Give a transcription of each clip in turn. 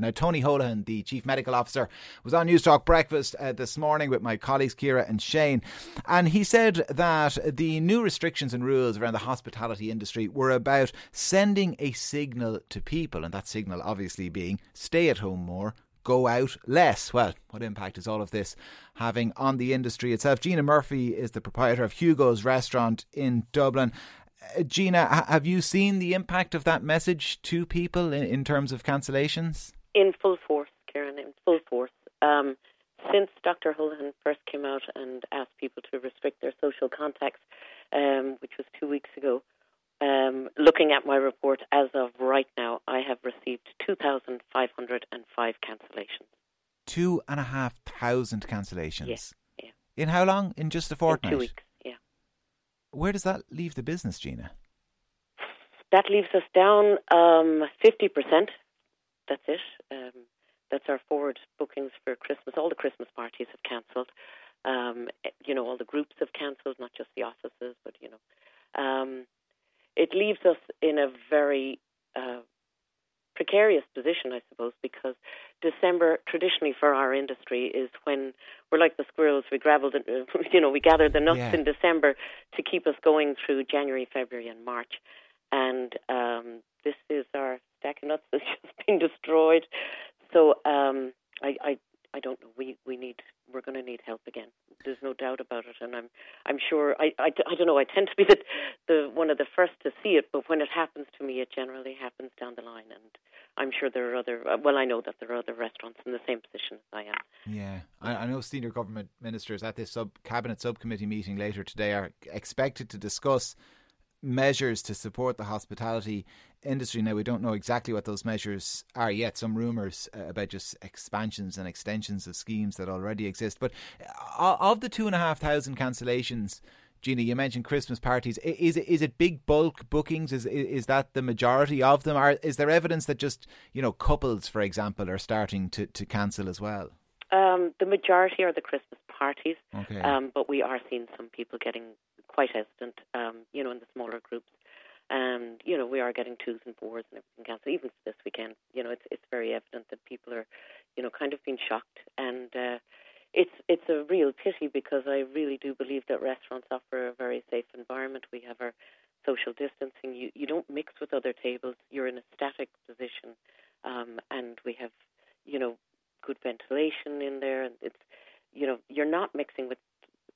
Now, Tony Holohan, the Chief Medical Officer, was on Newstalk Breakfast uh, this morning with my colleagues Ciara and Shane, and he said that the new restrictions and rules around the hospitality industry were about sending a signal to people, and that signal obviously being stay at home more, go out less. Well, what impact is all of this having on the industry itself? Gina Murphy is the proprietor of Hugo's restaurant in Dublin. Uh, Gina, have you seen the impact of that message to people in, in terms of cancellations? In full force, Kieran, in full force. Um, since Dr. Holohan first came out and asked people to restrict their social contacts, um, which was two weeks ago, um, looking at my report as of right now, I have received 2,505 cancellations. Two and a half thousand cancellations? Yes. Yeah, In how long? In just a fortnight? In two weeks, yeah. Where does that leave the business, Gina? That leaves us down um, 50% that's it. Um, that's our forward bookings for Christmas. All the Christmas parties have cancelled. Um, you know, all the groups have cancelled, not just the offices, but you know, um, it leaves us in a very uh, precarious position, I suppose, because December traditionally for our industry is when we're like the squirrels. We gravel, the, you know, we gather the nuts Yeah. in December to keep us going through January, February, and March. And um, this is our stack of nuts that's just been destroyed. So um, I, I, I don't know. We, we need, we're going to need help again. There's no doubt about it, and I'm, I'm sure. I, I, I don't know. I tend to be the, the one of the first to see it, but when it happens to me, it generally happens down the line, and I'm sure there are other. uh, Well, I know that there are other restaurants in the same position as I am. Yeah, I, I know senior government ministers at this sub cabinet subcommittee meeting later today are expected to discuss measures to support the hospitality industry. Now we don't know exactly what those measures are yet. Some rumours uh, about just expansions and extensions of schemes that already exist. But uh, of the two and a half thousand cancellations. Gina, you mentioned Christmas parties. Is it is it big bulk bookings? Is is that the majority of them? Are is there evidence that just you know couples, for example, are starting to, to cancel as well? Um, the majority are the Christmas parties, Okay. um, but we are seeing some people getting quite hesitant. Um, you know, in the smaller groups, and you know, we are getting twos and fours and everything cancelled. Even this weekend, you know, it's it's very evident that people are, you know, kind of being shocked, and uh, it's it's a real pity because I really do believe that restaurants offer a very safe environment. We have our social distancing. You you don't mix with other tables. You're in a static position, um, and we have, you know, good ventilation in there, and it's, you know, you're not mixing with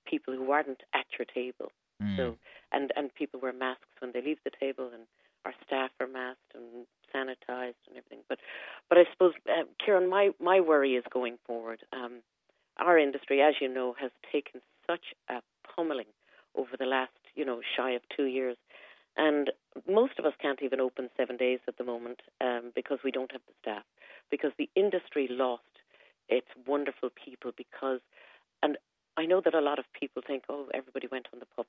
people who aren't at your table. Mm. So and and people wear masks when they leave the table, and our staff are masked and sanitized and everything. But but I suppose, uh, Kieran, my my worry is going forward. Um, our industry, as you know, has taken such a pummeling over the last, you know, shy of two years, and most of us can't even open seven days at the moment um, because we don't have the staff. Because the industry lost its wonderful people because, and I know that a lot of people think, oh, everybody went on the pub.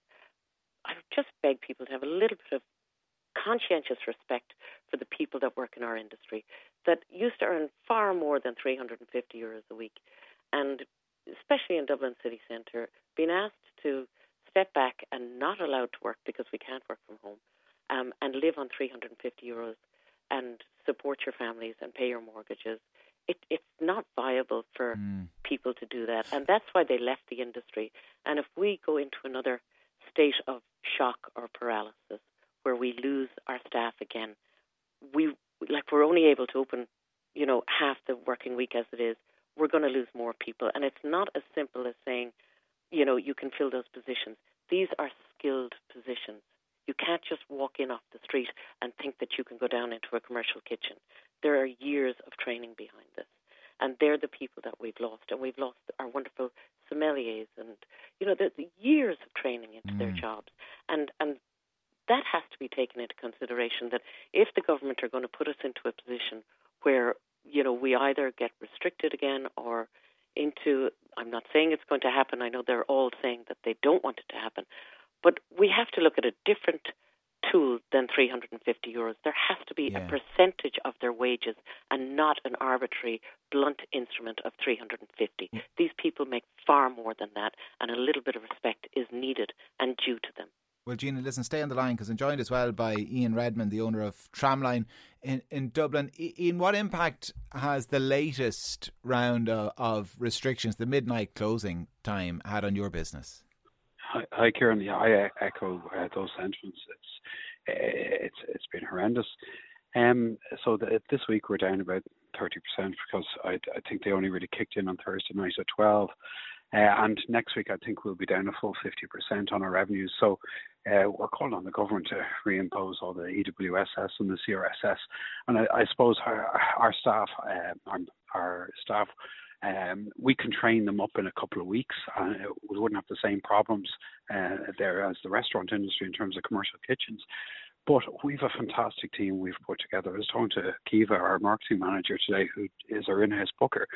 I just beg people to have a little bit of conscientious respect for the people that work in our industry that used to earn far more than 350 euros a week. And especially in Dublin city centre, being asked to step back and not allowed to work because we can't work from home um, and live on 350 euros and support your families and pay your mortgages. It, it's not viable for Mm. people to do that. And that's why they left the industry. And if we go into another state of shock or paralysis where we lose our staff again, we like we're only able to open, you know, half the working week as it is. We're going to lose more people, and it's not as simple as saying, you know, you can fill those positions. These are skilled positions. You can't just walk in off the street and think that you can go down into a commercial kitchen. There are years of training behind this, and they're the people that we've lost, and we've lost our wonderful sommeliers, and you know, the, the years of training into their Mm. jobs, and and that has to be taken into consideration. That if the government are going to put us into a position where you know we either get restricted again or into I'm not saying it's going to happen. I know they're all saying that they don't want it to happen, but we have to look at a different tool than 350 euros. There has to be Yeah. a percentage of their wages and not an arbitrary blunt instrument of 350. Mm. These people make far more than that, and a little bit of respect is needed and due to them. Well, Gina, listen, stay on the line because I'm joined as well by Ian Redmond, the owner of Tramline in, in Dublin. Ian, what impact has the latest round of, of restrictions, the midnight closing time, had on your business? Hi, Kieran. Yeah, I echo uh, those sentiments. It's uh, it's it's been horrendous. Um, so the, this week we're down about thirty percent because I, I think they only really kicked in on Thursday night at twelve. Uh, and next week, I think we'll be down a full 50% on our revenues. So uh, we're calling on the government to reimpose all the EWSS and the CRSS. And I, I suppose our, our staff, uh, our, our staff, um, we can train them up in a couple of weeks. and we wouldn't have the same problems uh, there as the restaurant industry in terms of commercial kitchens. But we've a fantastic team we've put together. I was talking to Kiva, our marketing manager today, who is our in-house booker,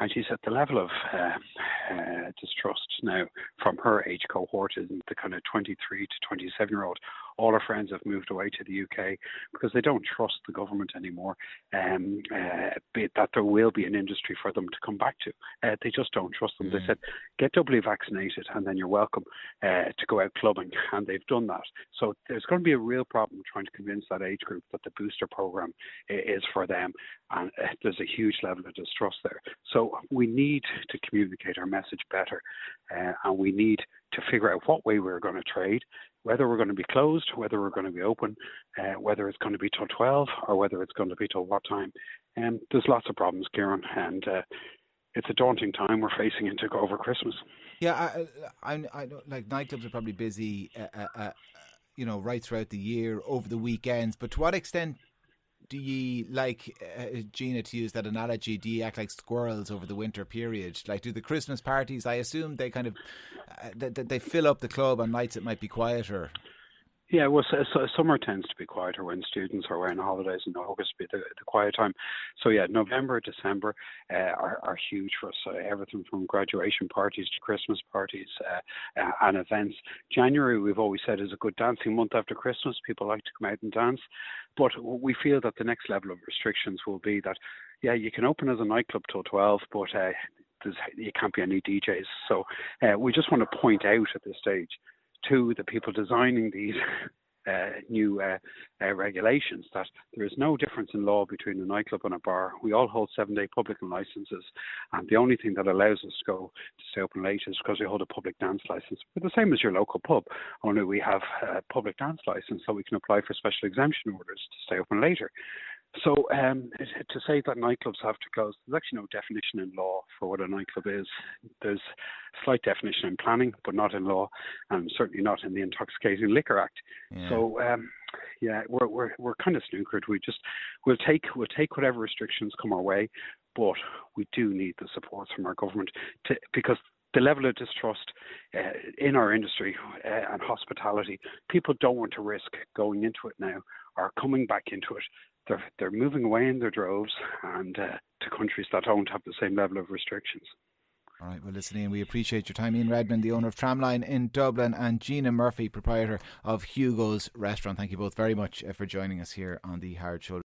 and she said the level of uh, uh, distrust now from her age cohort is the kind of 23 to 27 year old. All her friends have moved away to the UK because they don't trust the government anymore. Um, uh, that there will be an industry for them to come back to. Uh, they just don't trust them. They said, get doubly vaccinated and then you're welcome uh, to go out clubbing. And they've done that. So there's going to be a real problem trying to convince that age group that the booster program is for them. And uh, there's a huge level of distrust there. So we need to communicate our message better. Uh, and we need to figure out what way we're going to trade, whether we're going to be closed, whether we're going to be open, uh, whether it's going to be till 12 or whether it's going to be till what time. And there's lots of problems, Kieran, and uh, it's a daunting time we're facing into over Christmas. Yeah, I, I, I know, like nightclubs are probably busy, uh, uh, uh, you know, right throughout the year, over the weekends. But to what extent do you like uh, Gina to use that analogy? Do you act like squirrels over the winter period? Like, do the Christmas parties? I assume they kind of uh, they, they fill up the club on nights it might be quieter. Yeah, well, so, so summer tends to be quieter when students are away on holidays, and August be the, the quiet time. So yeah, November, December uh, are, are huge for us. Uh, everything from graduation parties to Christmas parties uh, uh, and events. January, we've always said, is a good dancing month after Christmas. People like to come out and dance, but we feel that the next level of restrictions will be that yeah, you can open as a nightclub till twelve, but uh, there's, you can't be any DJs. So uh, we just want to point out at this stage to the people designing these uh, new uh, uh, regulations that there is no difference in law between a nightclub and a bar. We all hold seven day public licenses, and the only thing that allows us to go to stay open late is because we hold a public dance license. We're the same as your local pub, only we have a public dance license, so we can apply for special exemption orders to stay open later. So um, to say that nightclubs have to close, there's actually no definition in law for what a nightclub is. There's a slight definition in planning, but not in law, and certainly not in the Intoxicating Liquor Act. Yeah. So um, yeah, we're we're we're kind of snookered. We just we'll take we'll take whatever restrictions come our way, but we do need the support from our government to because the level of distrust uh, in our industry uh, and hospitality, people don't want to risk going into it now or coming back into it. They're they're moving away in their droves and uh, to countries that don't have the same level of restrictions. All right, well, listen, Ian, we appreciate your time. Ian Redmond, the owner of Tramline in Dublin, and Gina Murphy, proprietor of Hugo's Restaurant. Thank you both very much uh, for joining us here on the Hard Shoulder.